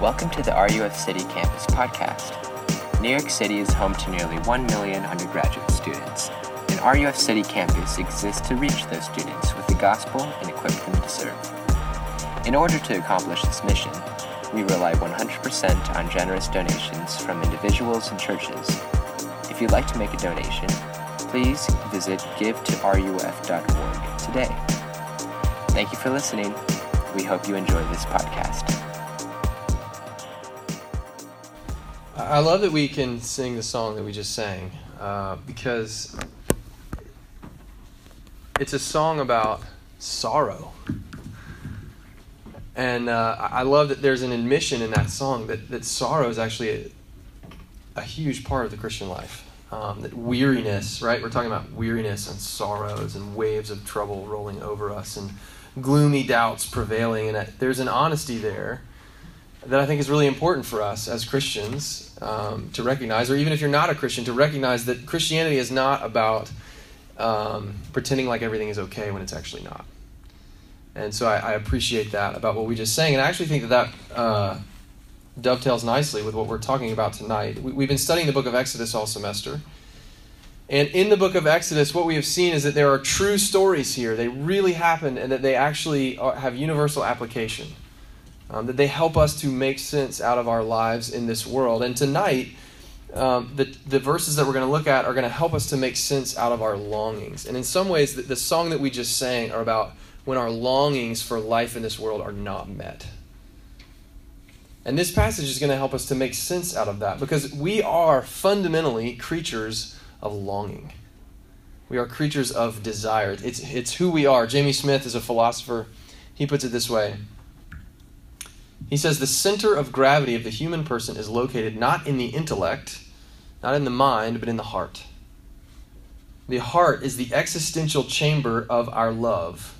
Welcome to the RUF City Campus podcast. New York City is home to nearly 1 million undergraduate students, and RUF City Campus exists to reach those students with the gospel and equip them to serve. In order to accomplish this mission, we rely 100% on generous donations from individuals and churches. If you'd like to make a donation, please visit givetoruf.org today. Thank you for listening. We hope you enjoy this podcast. I love that we can sing the song that we just sang uh, because it's a song about sorrow. And uh, I love that there's an admission in that song that, that sorrow is actually a, a huge part of the Christian life. Um, that weariness, right? We're talking about weariness and sorrows and waves of trouble rolling over us and gloomy doubts prevailing. And there's an honesty there that I think is really important for us as Christians um, to recognize, or even if you're not a Christian, to recognize that Christianity is not about um, pretending like everything is okay when it's actually not. And so I, I, appreciate that about what we just sang. And I actually think that that uh, dovetails nicely with what we're talking about tonight. We, we've been studying the book of Exodus all semester. And in the book of Exodus, what we have seen is that there are true stories here. They really happened and that they actually are, have universal application um, that they help us to make sense out of our lives in this world. And tonight, um, the, the verses that we're going to look at are going to help us to make sense out of our longings. And in some ways, the, the song that we just sang are about when our longings for life in this world are not met. And this passage is going to help us to make sense out of that because we are fundamentally creatures of longing. We are creatures of desire. It's, it's who we are. Jamie Smith is a philosopher. He puts it this way he says the center of gravity of the human person is located not in the intellect, not in the mind, but in the heart. The heart is the existential chamber of our love.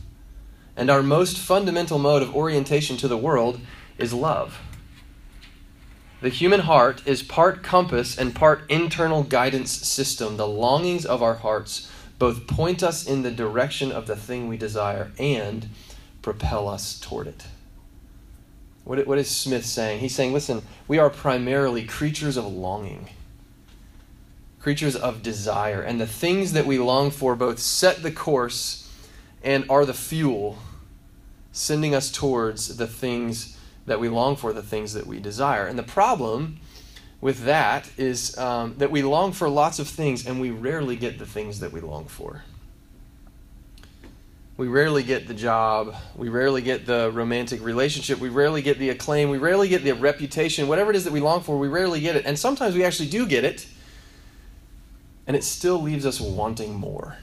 And our most fundamental mode of orientation to the world is love. The human heart is part compass and part internal guidance system. The longings of our hearts both point us in the direction of the thing we desire and propel us toward it. What, what is Smith saying? He's saying, listen, we are primarily creatures of longing, creatures of desire. And the things that we long for both set the course and are the fuel, sending us towards the things that we long for, the things that we desire. And the problem with that is um, that we long for lots of things and we rarely get the things that we long for. We rarely get the job. We rarely get the romantic relationship. We rarely get the acclaim. We rarely get the reputation. Whatever it is that we long for, we rarely get it. And sometimes we actually do get it, and it still leaves us wanting more.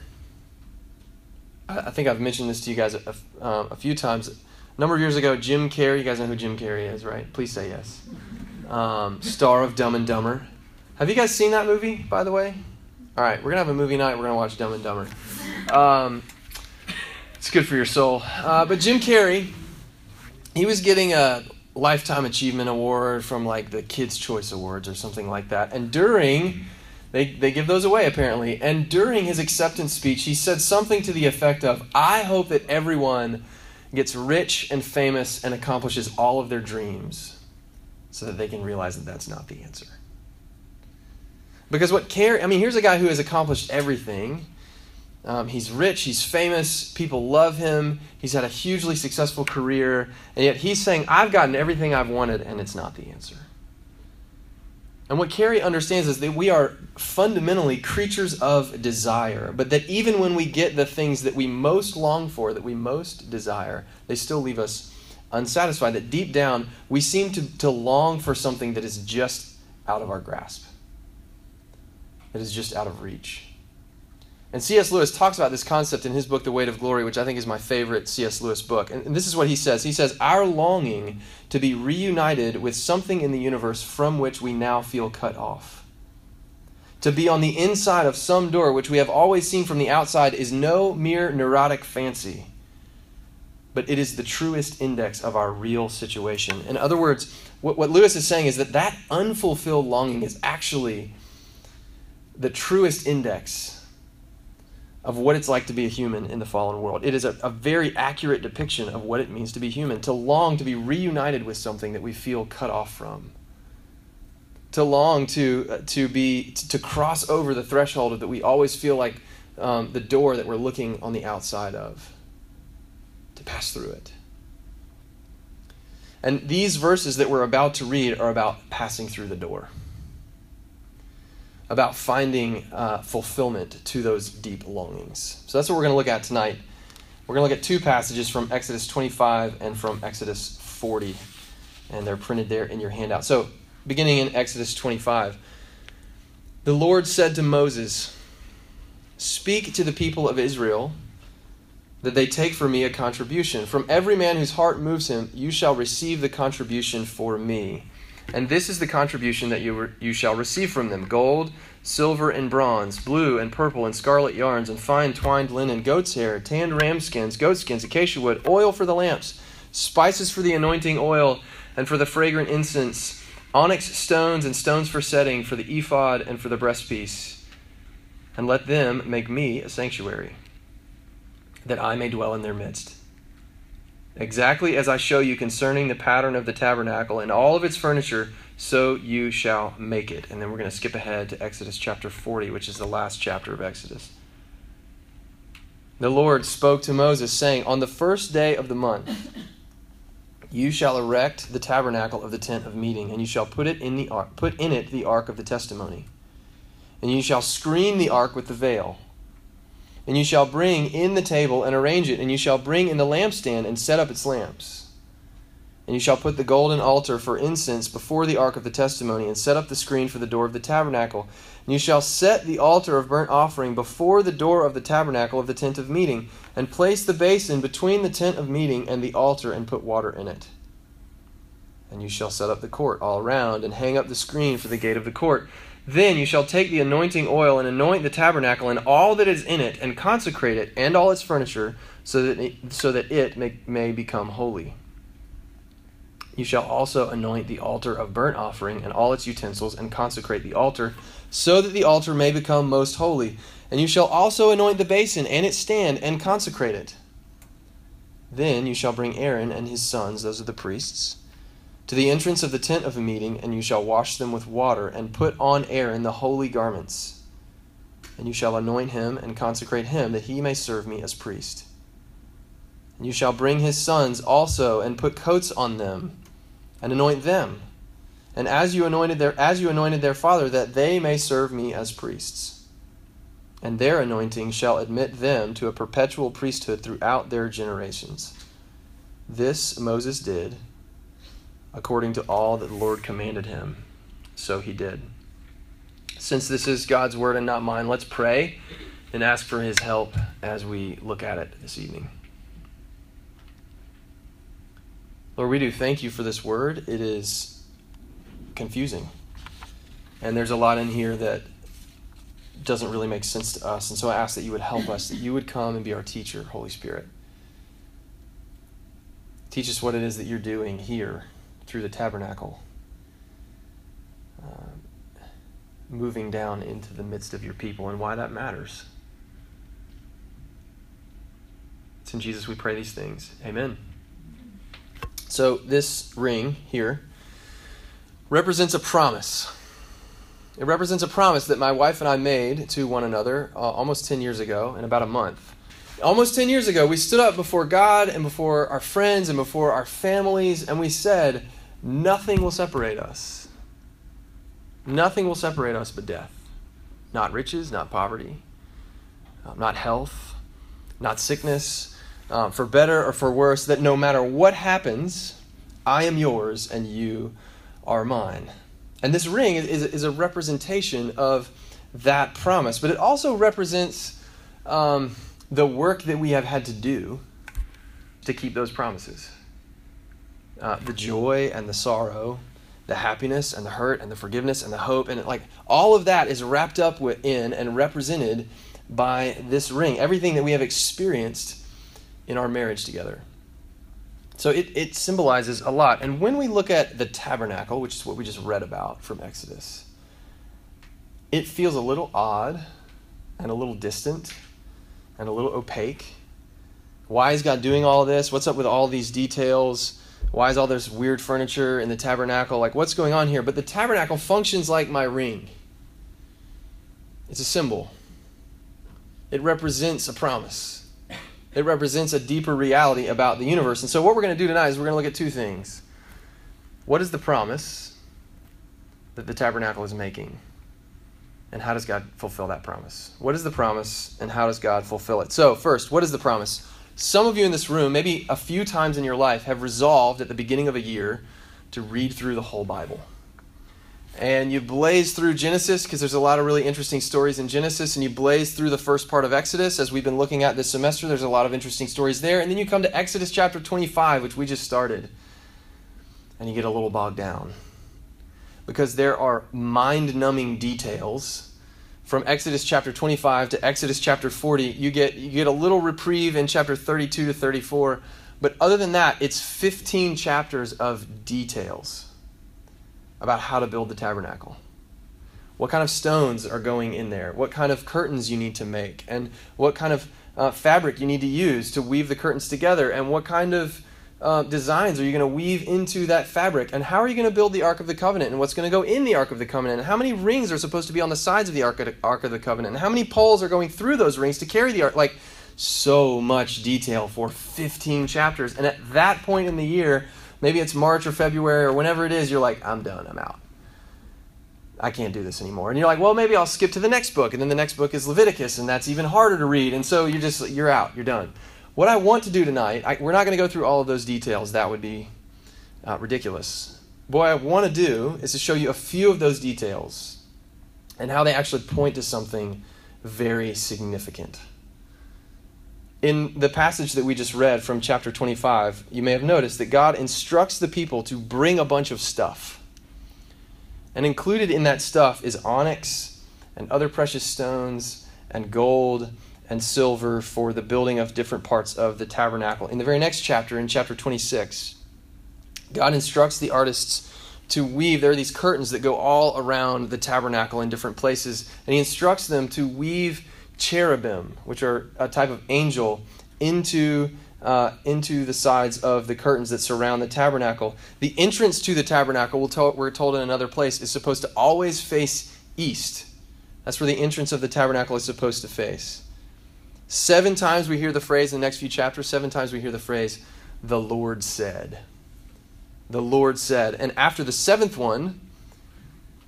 I think I've mentioned this to you guys a, a few times. A number of years ago, Jim Carrey, you guys know who Jim Carrey is, right? Please say yes. Um, star of Dumb and Dumber. Have you guys seen that movie, by the way? All right, we're going to have a movie night. We're going to watch Dumb and Dumber. Um, it's good for your soul. Uh, but Jim Carrey, he was getting a Lifetime Achievement Award from like the Kids' Choice Awards or something like that. And during, they, they give those away apparently. And during his acceptance speech, he said something to the effect of, I hope that everyone gets rich and famous and accomplishes all of their dreams so that they can realize that that's not the answer. Because what Carrey, I mean, here's a guy who has accomplished everything um, he's rich, he's famous, people love him, he's had a hugely successful career, and yet he's saying, I've gotten everything I've wanted, and it's not the answer. And what Carrey understands is that we are fundamentally creatures of desire, but that even when we get the things that we most long for, that we most desire, they still leave us unsatisfied. That deep down, we seem to, to long for something that is just out of our grasp, that is just out of reach. And C.S. Lewis talks about this concept in his book, The Weight of Glory, which I think is my favorite C.S. Lewis book. And, this is what he says He says, Our longing to be reunited with something in the universe from which we now feel cut off. To be on the inside of some door which we have always seen from the outside is no mere neurotic fancy, but it is the truest index of our real situation. In other words, what, what Lewis is saying is that that unfulfilled longing is actually the truest index of what it's like to be a human in the fallen world. It is a, a, very accurate depiction of what it means to be human, to long to be reunited with something that we feel cut off from. To long to, uh, to be to cross over the threshold that we always feel like um, the door that we're looking on the outside of. To pass through it. And these verses that we're about to read are about passing through the door about finding uh, fulfillment to those deep longings. So that's what we're going to look at tonight. We're going to look at two passages from Exodus 25 and from Exodus 40, and they're printed there in your handout. So, beginning in Exodus 25, the Lord said to Moses, Speak to the people of Israel that they take for me a contribution. From every man whose heart moves him, you shall receive the contribution for me. And this is the contribution that you, re- you shall receive from them gold, silver, and bronze, blue and purple and scarlet yarns, and fine twined linen, goat's hair, tanned ram skins, goat skins, acacia wood, oil for the lamps, spices for the anointing oil, and for the fragrant incense, onyx stones and stones for setting, for the ephod and for the breastpiece. And let them make me a sanctuary, that I may dwell in their midst exactly as I show you concerning the pattern of the tabernacle and all of its furniture, so you shall make it. And then we're going to skip ahead to Exodus chapter 40, which is the last chapter of Exodus. The Lord spoke to Moses, saying, On the first day of the month, you shall erect the tabernacle of the tent of meeting, and you shall put it in the ark, put in it the ark of the testimony. And you shall screen the ark with the veil and you shall bring in the table and arrange it, and you shall bring in the lampstand and set up its lamps. And you shall put the golden altar for incense before the ark of the testimony, and set up the screen for the door of the tabernacle. And you shall set the altar of burnt offering before the door of the tabernacle of the tent of meeting, and place the basin between the tent of meeting and the altar, and put water in it. And you shall set up the court all around, and hang up the screen for the gate of the court. Then you shall take the anointing oil and anoint the tabernacle and all that is in it, and consecrate it and all its furniture, so that it, so that it may, may become holy. You shall also anoint the altar of burnt offering and all its utensils, and consecrate the altar, so that the altar may become most holy. And you shall also anoint the basin and its stand, and consecrate it. Then you shall bring Aaron and his sons, those are the priests to the entrance of the tent of meeting, and you shall wash them with water, and put on Aaron the holy garments. And you shall anoint him and consecrate him, that he may serve me as priest. And you shall bring his sons also, and put coats on them, and anoint them. And as you anointed their as you anointed their father, that they may serve me as priests. And their anointing shall admit them to a perpetual priesthood throughout their generations. This Moses did according to all that the Lord commanded him. So he did. Since this is God's word and not mine, let's pray and ask for his help as we look at it this evening. Lord, we do thank you for this word. It is confusing. And there's a lot in here that doesn't really make sense to us. And so I ask that you would help us, that you would come and be our teacher, Holy Spirit. Teach us what it is that you're doing here through the tabernacle, uh, moving down into the midst of your people, and why that matters. It's in Jesus we pray these things. Amen. So, this ring here represents a promise. It represents a promise that my wife and I made to one another uh, almost 10 years ago in about a month. Almost 10 years ago, we stood up before God and before our friends and before our families, and we said, Nothing will separate us. Nothing will separate us but death. Not riches, not poverty, um, not health, not sickness, um, for better or for worse, that no matter what happens, I am yours and you are mine. And this ring is, is a representation of that promise, but it also represents um, the work that we have had to do to keep those promises uh, the joy and the sorrow, the happiness and the hurt and the forgiveness and the hope and like all of that is wrapped up within and represented by this ring. Everything that we have experienced in our marriage together. So it, it symbolizes a lot. And when we look at the tabernacle, which is what we just read about from Exodus, it feels a little odd and a little distant and a little opaque. Why is God doing all this? What's up with all these details? Why is all this weird furniture in the tabernacle? Like, what's going on here? But the tabernacle functions like my ring it's a symbol, it represents a promise, it represents a deeper reality about the universe. And so, what we're going to do tonight is we're going to look at two things. What is the promise that the tabernacle is making? And how does God fulfill that promise? What is the promise and how does God fulfill it? So, first, what is the promise? Some of you in this room, maybe a few times in your life, have resolved at the beginning of a year to read through the whole Bible. And you blaze through Genesis because there's a lot of really interesting stories in Genesis, and you blaze through the first part of Exodus as we've been looking at this semester. There's a lot of interesting stories there. And then you come to Exodus chapter 25, which we just started, and you get a little bogged down because there are mind numbing details from Exodus chapter 25 to Exodus chapter 40. You get, you get a little reprieve in chapter 32 to 34. But other than that, it's 15 chapters of details about how to build the tabernacle. What kind of stones are going in there? What kind of curtains you need to make? And what kind of uh, fabric you need to use to weave the curtains together? And what kind of uh, designs are you going to weave into that fabric? And how are you going to build the Ark of the Covenant? And what's going to go in the Ark of the Covenant? And how many rings are supposed to be on the sides of the Ark of, Ark of the Covenant? And how many poles are going through those rings to carry the Ark? Like, so much detail for 15 chapters. And at that point in the year, maybe it's March or February or whenever it is, you're like, I'm done, I'm out. I can't do this anymore. And you're like, well, maybe I'll skip to the next book. And then the next book is Leviticus, and that's even harder to read. And so you're just, you're out, you're done. What I want to do tonight, I, we're not going to go through all of those details. That would be uh, ridiculous. What I want to do is to show you a few of those details and how they actually point to something very significant. In the passage that we just read from chapter 25, you may have noticed that God instructs the people to bring a bunch of stuff. And included in that stuff is onyx and other precious stones and gold and silver for the building of different parts of the tabernacle. In the very next chapter, in chapter 26, God instructs the artists to weave. There are these curtains that go all around the tabernacle in different places, and He instructs them to weave cherubim, which are a type of angel, into. Uh, into the sides of the curtains that surround the tabernacle. The entrance to the tabernacle, we'll tell, we're told in another place, is supposed to always face east. That's where the entrance of the tabernacle is supposed to face. Seven times we hear the phrase in the next few chapters, seven times we hear the phrase, the Lord said. The Lord said. And after the seventh one,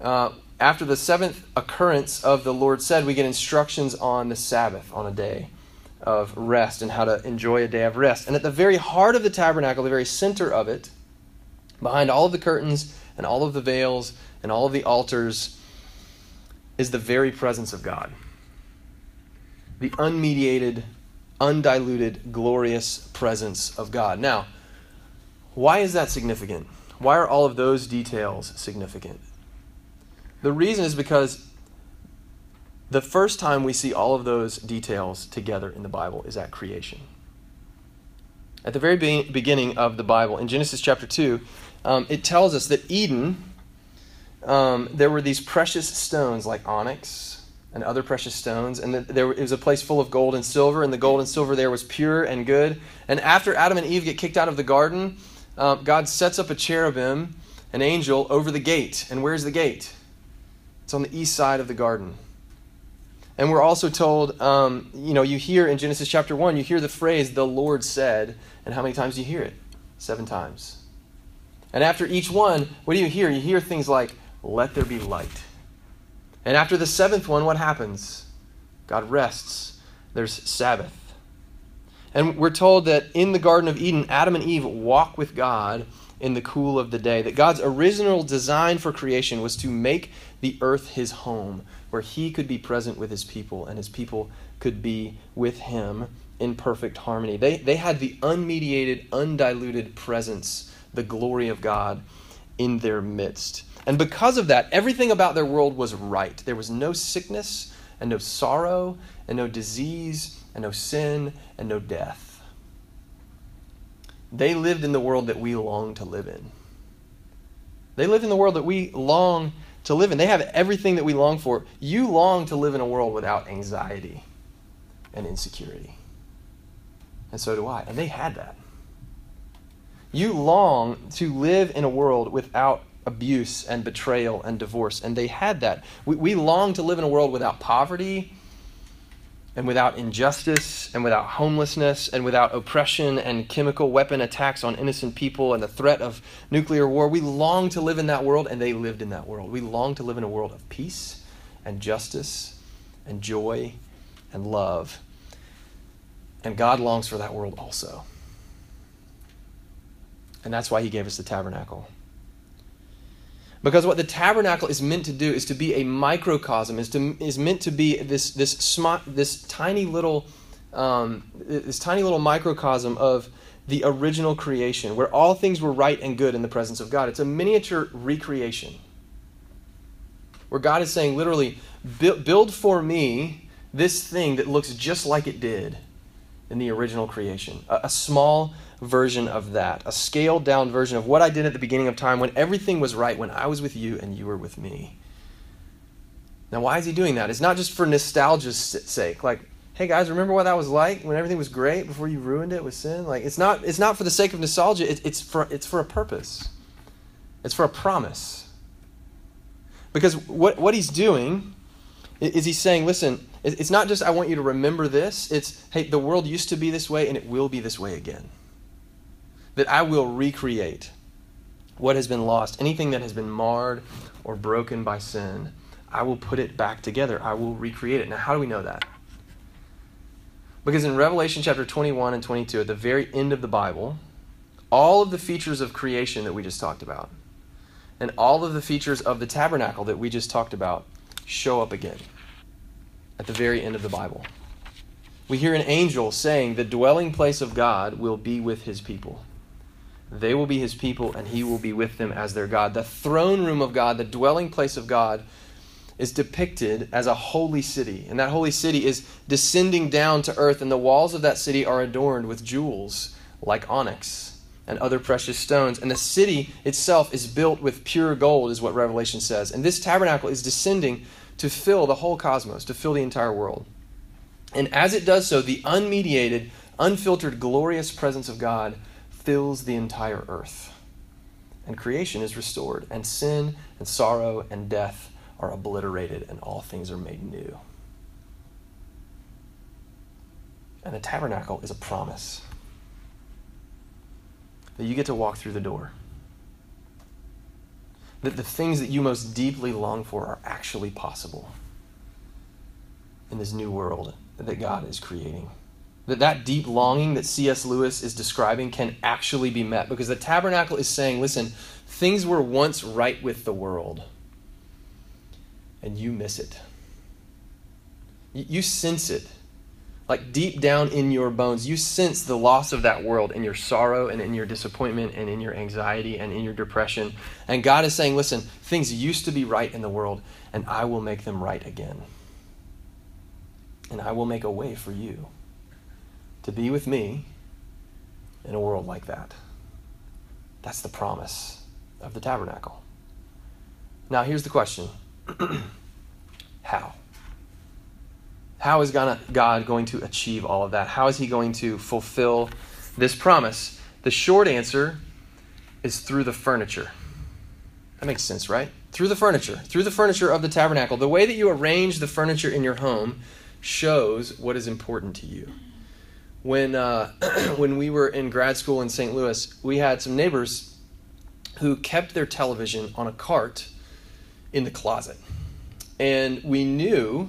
uh, after the seventh occurrence of the Lord said, we get instructions on the Sabbath, on a day of rest and how to enjoy a day of rest. And at the very heart of the tabernacle, the very center of it, behind all of the curtains and all of the veils and all of the altars, is the very presence of God the unmediated, undiluted, glorious presence of God. Now, why is that significant? Why are all of those details significant? The reason is because the first time we see all of those details together in the Bible is at creation. At the very be- beginning of the Bible, in Genesis chapter 2, um, it tells us that Eden, um, there were these precious stones like onyx, and other precious stones. And there was a place full of gold and silver, and the gold and silver there was pure and good. And after Adam and Eve get kicked out of the garden, uh, God sets up a cherubim, an angel, over the gate. And where's the gate? It's on the east side of the garden. And we're also told, um, you know, you hear in Genesis chapter 1, you hear the phrase, the Lord said. And how many times do you hear it? Seven times. And after each one, what do you hear? You hear things like, let there be light. And after the seventh one, what happens? God rests. There's Sabbath. And we're told that in the Garden of Eden, Adam and Eve walk with God in the cool of the day. That God's original design for creation was to make the earth his home, where he could be present with his people and his people could be with him in perfect harmony. They, they had the unmediated, undiluted presence, the glory of God in their midst. And because of that, everything about their world was right. There was no sickness, and no sorrow, and no disease, and no sin, and no death. They lived in the world that we long to live in. They lived in the world that we long to live in. They have everything that we long for. You long to live in a world without anxiety, and insecurity. And so do I. And they had that. You long to live in a world without abuse and betrayal and divorce, and they had that. We, we long to live in a world without poverty and without injustice and without homelessness and without oppression and chemical weapon attacks on innocent people and the threat of nuclear war. We long to live in that world, and they lived in that world. We long to live in a world of peace and justice and joy and love. And God longs for that world also. And that's why he gave us the tabernacle. Because what the tabernacle is meant to do is to be a microcosm, is, to, is meant to be this, this, sm- this tiny little um, this tiny little microcosm of the original creation, where all things were right and good in the presence of God. It's a miniature recreation. Where God is saying, literally, build for me this thing that looks just like it did in the original creation. A, a small version of that, a scaled down version of what I did at the beginning of time when everything was right, when I was with you and you were with me. Now, why is he doing that? It's not just for nostalgia's sake. Like, hey guys, remember what that was like when everything was great before you ruined it with sin? Like, it's not. It's not for the sake of nostalgia. It, it's for. It's for a purpose. It's for a promise. Because what what he's doing is he's saying, listen, it's not just I want you to remember this. It's hey, the world used to be this way and it will be this way again that I will recreate what has been lost, anything that has been marred or broken by sin. I will put it back together. I will recreate it. Now, how do we know that? Because in Revelation chapter 21 and 22, at the very end of the Bible, all of the features of creation that we just talked about, and all of the features of the tabernacle that we just talked about, show up again at the very end of the Bible. We hear an angel saying, The dwelling place of God will be with his people. They will be his people, and he will be with them as their God. The throne room of God, the dwelling place of God, is depicted as a holy city. And that holy city is descending down to earth, and the walls of that city are adorned with jewels like onyx and other precious stones. And the city itself is built with pure gold, is what Revelation says. And this tabernacle is descending to fill the whole cosmos, to fill the entire world. And as it does so, the unmediated, unfiltered, glorious presence of God fills the entire earth. And creation is restored, and sin and sorrow and death are obliterated, and all things are made new. And the tabernacle is a promise that you get to walk through the door. That the things that you most deeply long for are actually possible in this new world that God is creating that that deep longing that C.S. Lewis is describing can actually be met because the tabernacle is saying, listen, things were once right with the world, and you miss it. You sense it. Like deep down in your bones, you sense the loss of that world in your sorrow and in your disappointment and in your anxiety and in your depression. And God is saying, listen, things used to be right in the world, and I will make them right again. And I will make a way for you to be with me in a world like that. That's the promise of the tabernacle. Now, here's the question How? How is God going to achieve all of that? How is He going to fulfill this promise? The short answer is through the furniture. That makes sense, right? Through the furniture, through the furniture of the tabernacle. The way that you arrange the furniture in your home shows what is important to you when uh, when we were in grad school in St. Louis, we had some neighbors who kept their television on a cart in the closet, and we knew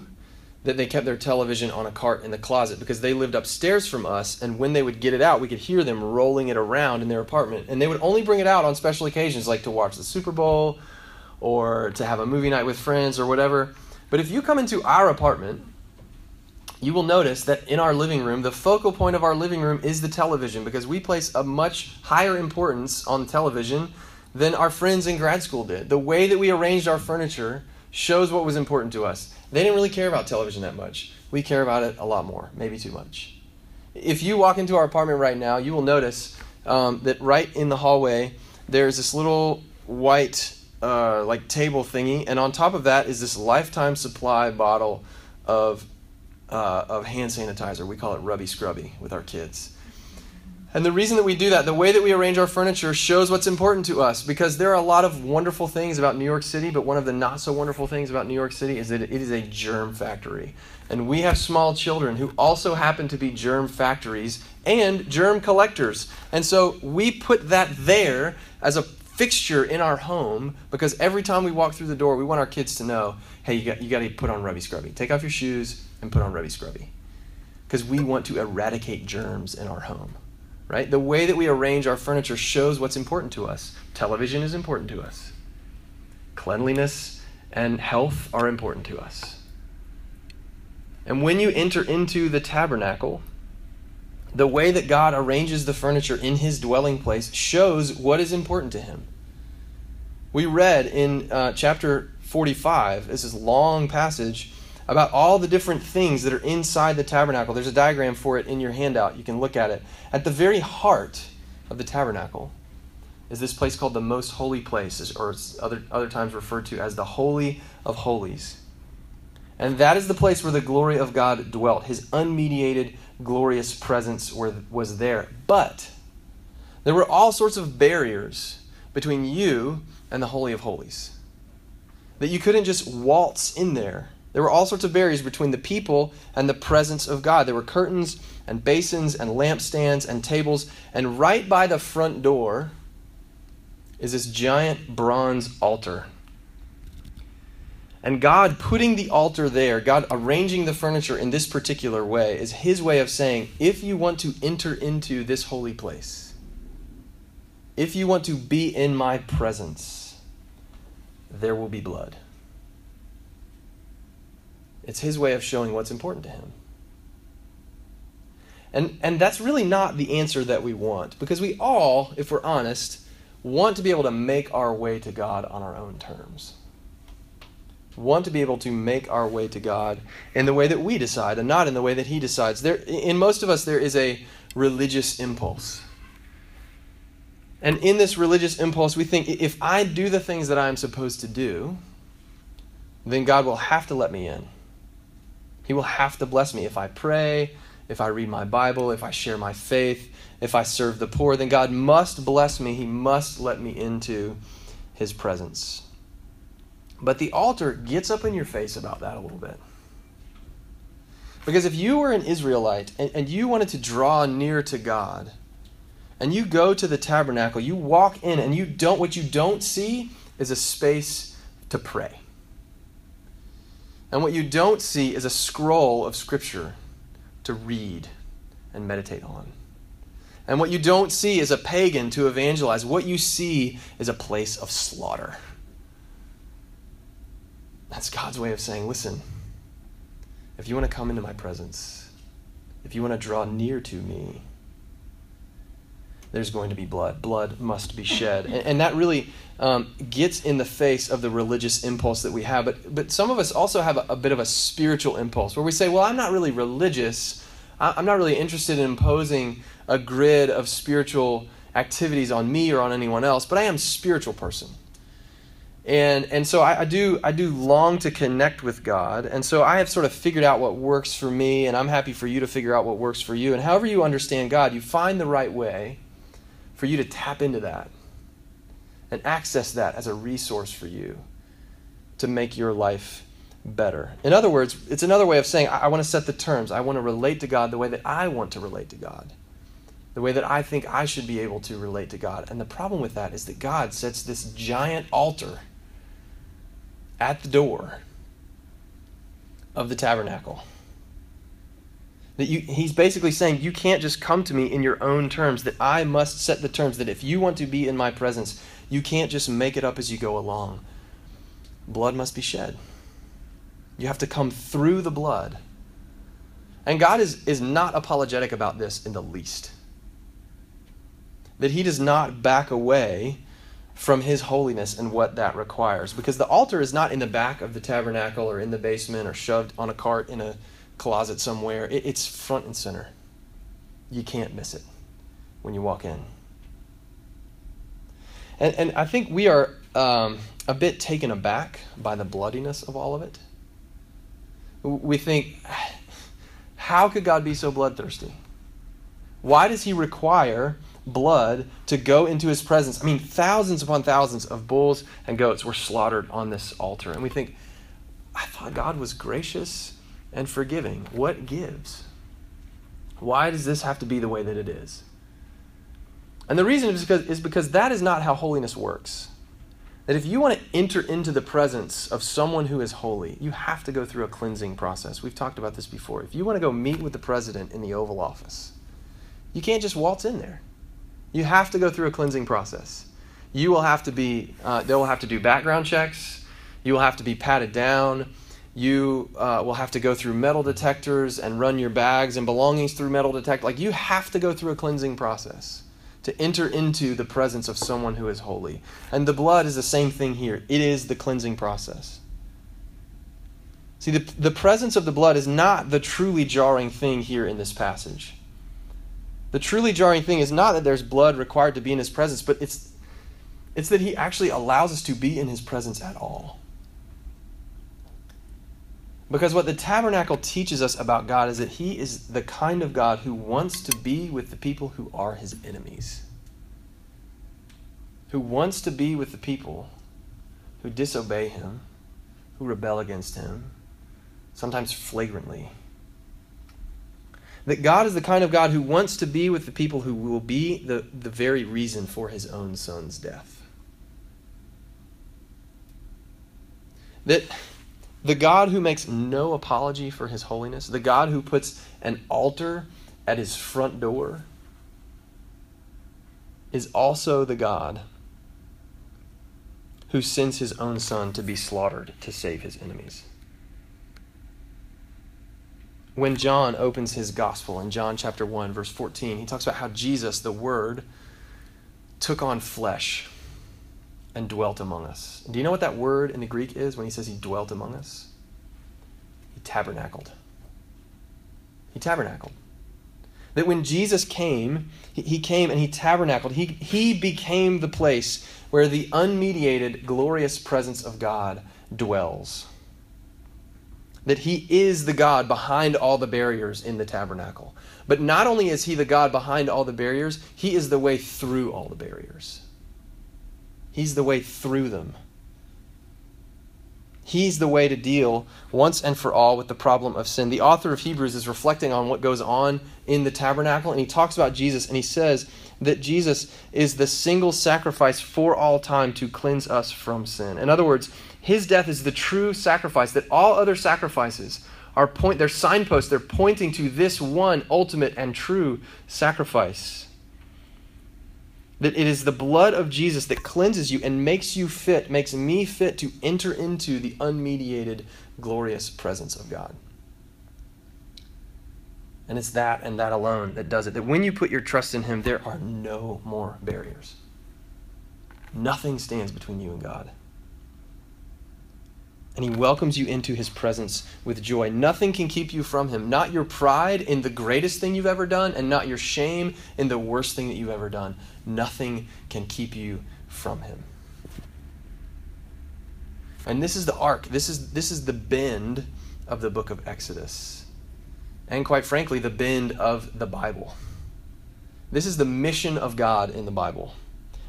that they kept their television on a cart in the closet because they lived upstairs from us and when they would get it out we could hear them rolling it around in their apartment and they would only bring it out on special occasions like to watch the super bowl or to have a movie night with friends or whatever but if you come into our apartment you will notice that in our living room, the focal point of our living room is the television because we place a much higher importance on television than our friends in grad school did. The way that we arranged our furniture shows what was important to us. They didn't really care about television that much. We care about it a lot more, maybe too much. If you walk into our apartment right now, you will notice um, that right in the hallway, there's this little white uh, like table thingy, and on top of that is this lifetime supply bottle of uh, of hand sanitizer. We call it Rubby Scrubby with our kids. And the reason that we do that, the way that we arrange our furniture shows what's important to us because there are a lot of wonderful things about New York City, but one of the not so wonderful things about New York City is that it is a germ factory. And we have small children who also happen to be germ factories and germ collectors. And so we put that there as a fixture in our home because every time we walk through the door, we want our kids to know hey, you got, you got to put on Rubby Scrubby. Take off your shoes and put on Rubby Scrubby. Because we want to eradicate germs in our home right? The way that we arrange our furniture shows what's important to us. Television is important to us. Cleanliness and health are important to us. And when you enter into the tabernacle, the way that God arranges the furniture in his dwelling place shows what is important to him. We read in uh, chapter 45, this is long passage, about all the different things that are inside the tabernacle. There's a diagram for it in your handout. You can look at it. At the very heart of the tabernacle is this place called the most holy place, or other, other times referred to as the Holy of Holies. And that is the place where the glory of God dwelt. His unmediated, glorious presence were, was there. But there were all sorts of barriers between you and the Holy of Holies. That you couldn't just waltz in there there were all sorts of barriers between the people and the presence of God. There were curtains and basins and lampstands and tables. And right by the front door is this giant bronze altar. And God putting the altar there, God arranging the furniture in this particular way, is His way of saying, if you want to enter into this holy place, if you want to be in my presence, there will be blood. It's his way of showing what's important to him. And, and that's really not the answer that we want, because we all, if we're honest, want to be able to make our way to God on our own terms. Want to be able to make our way to God in the way that we decide and not in the way that He decides. There, in most of us, there is a religious impulse. And in this religious impulse, we think if I do the things that I'm supposed to do, then God will have to let me in. He will have to bless me. If I pray, if I read my Bible, if I share my faith, if I serve the poor, then God must bless me. He must let me into His presence. But the altar gets up in your face about that a little bit. Because if you were an Israelite and, and you wanted to draw near to God, and you go to the tabernacle, you walk in, and you don't, what you don't see is a space to pray. And what you don't see is a scroll of Scripture to read and meditate on. And what you don't see is a pagan to evangelize. What you see is a place of slaughter. That's God's way of saying, listen, if you want to come into my presence, if you want to draw near to me, there's going to be blood. Blood must be shed. And, and that really um, gets in the face of the religious impulse that we have. But, but some of us also have a, a bit of a spiritual impulse where we say, well, I'm not really religious. I, I'm not really interested in imposing a grid of spiritual activities on me or on anyone else, but I am a spiritual person. And, and so I, I, do I do long to connect with God, and so I have sort of figured out what works for me, and I'm happy for you to figure out what works for you. And however you understand God, you find the right way for you to tap into that and access that as a resource for you to make your life better. In other words, it's another way of saying, I, I want to set the terms. I want to relate to God the way that I want to relate to God, the way that I think I should be able to relate to God. And the problem with that is that God sets this giant altar at the door of the tabernacle. That you, he's basically saying, You can't just come to me in your own terms, that I must set the terms, that if you want to be in my presence, you can't just make it up as you go along. Blood must be shed. You have to come through the blood. And God is, is not apologetic about this in the least. That he does not back away from his holiness and what that requires. Because the altar is not in the back of the tabernacle or in the basement or shoved on a cart in a closet somewhere. It, it's front and center. You can't miss it when you walk in. And, and I think we are um, a bit taken aback by the bloodiness of all of it. We think, How could God be so bloodthirsty? Why does he require blood to go into his presence? I mean, thousands upon thousands of bulls and goats were slaughtered on this altar. And we think, I thought God was gracious and forgiving. What gives? Why does this have to be the way that it is? And the reason is because, is because that is not how holiness works. That if you want to enter into the presence of someone who is holy, you have to go through a cleansing process. We've talked about this before. If you want to go meet with the president in the Oval Office, you can't just waltz in there. You have to go through a cleansing process. You will have to be, uh, they will have to do background checks. You will have to be patted down. You uh, will have to go through metal detectors and run your bags and belongings through metal detector. Like you have to go through a cleansing process to enter into the presence of someone who is holy. And the blood is the same thing here. It is the cleansing process. See, the, the presence of the blood is not the truly jarring thing here in this passage. The truly jarring thing is not that there's blood required to be in his presence, but it's, it's that he actually allows us to be in his presence at all. Because what the tabernacle teaches us about God is that He is the kind of God who wants to be with the people who are His enemies, who wants to be with the people who disobey Him, who rebel against Him, sometimes flagrantly. That God is the kind of God who wants to be with the people who will be the, the very reason for His own Son's death. That the God who makes no apology for his holiness, the God who puts an altar at his front door, is also the God who sends his own son to be slaughtered to save his enemies. When John opens his gospel in John chapter 1, verse 14, he talks about how Jesus, the Word, took on flesh and dwelt among us. Do you know what that word in the Greek is when he says he dwelt among us? He tabernacled. He tabernacled. That when Jesus came, he came and he tabernacled. He, he became the place where the unmediated, glorious presence of God dwells. That he is the God behind all the barriers in the tabernacle. But not only is he the God behind all the barriers, he is the way through all the barriers. He's the way through them. He's the way to deal once and for all with the problem of sin. The author of Hebrews is reflecting on what goes on in the tabernacle, and he talks about Jesus, and he says that Jesus is the single sacrifice for all time to cleanse us from sin. In other words, his death is the true sacrifice, that all other sacrifices are point they're signposts, they're pointing to this one ultimate and true sacrifice that it is the blood of Jesus that cleanses you and makes you fit, makes me fit to enter into the unmediated, glorious presence of God. And it's that and that alone that does it. That when you put your trust in Him, there are no more barriers. Nothing stands between you and God and he welcomes you into his presence with joy. Nothing can keep you from him. Not your pride in the greatest thing you've ever done, and not your shame in the worst thing that you've ever done. Nothing can keep you from him. And this is the arc. This is, this is the bend of the book of Exodus. And quite frankly, the bend of the Bible. This is the mission of God in the Bible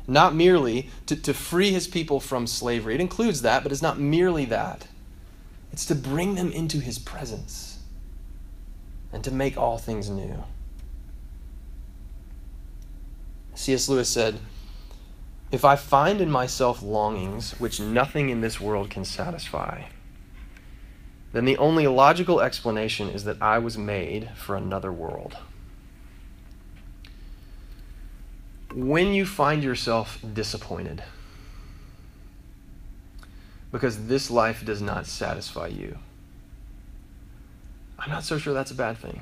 not merely to, to free his people from slavery. It includes that, but it's not merely that. It's to bring them into his presence and to make all things new. C.S. Lewis said, If I find in myself longings which nothing in this world can satisfy, then the only logical explanation is that I was made for another world. When you find yourself disappointed because this life does not satisfy you, I'm not so sure that's a bad thing.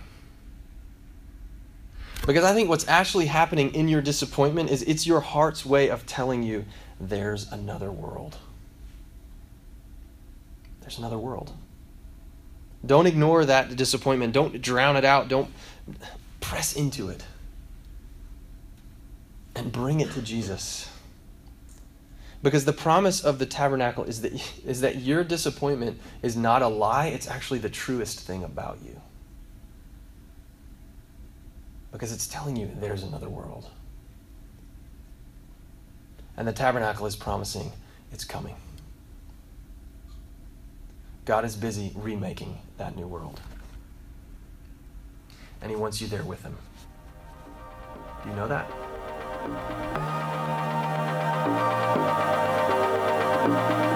Because I think what's actually happening in your disappointment is it's your heart's way of telling you there's another world. There's another world. Don't ignore that disappointment. Don't drown it out. Don't press into it and bring it to Jesus. Because the promise of the tabernacle is that, is that your disappointment is not a lie, it's actually the truest thing about you. because it's telling you there's another world. And the tabernacle is promising it's coming. God is busy remaking that new world. And He wants you there with Him. Do you know that? thank you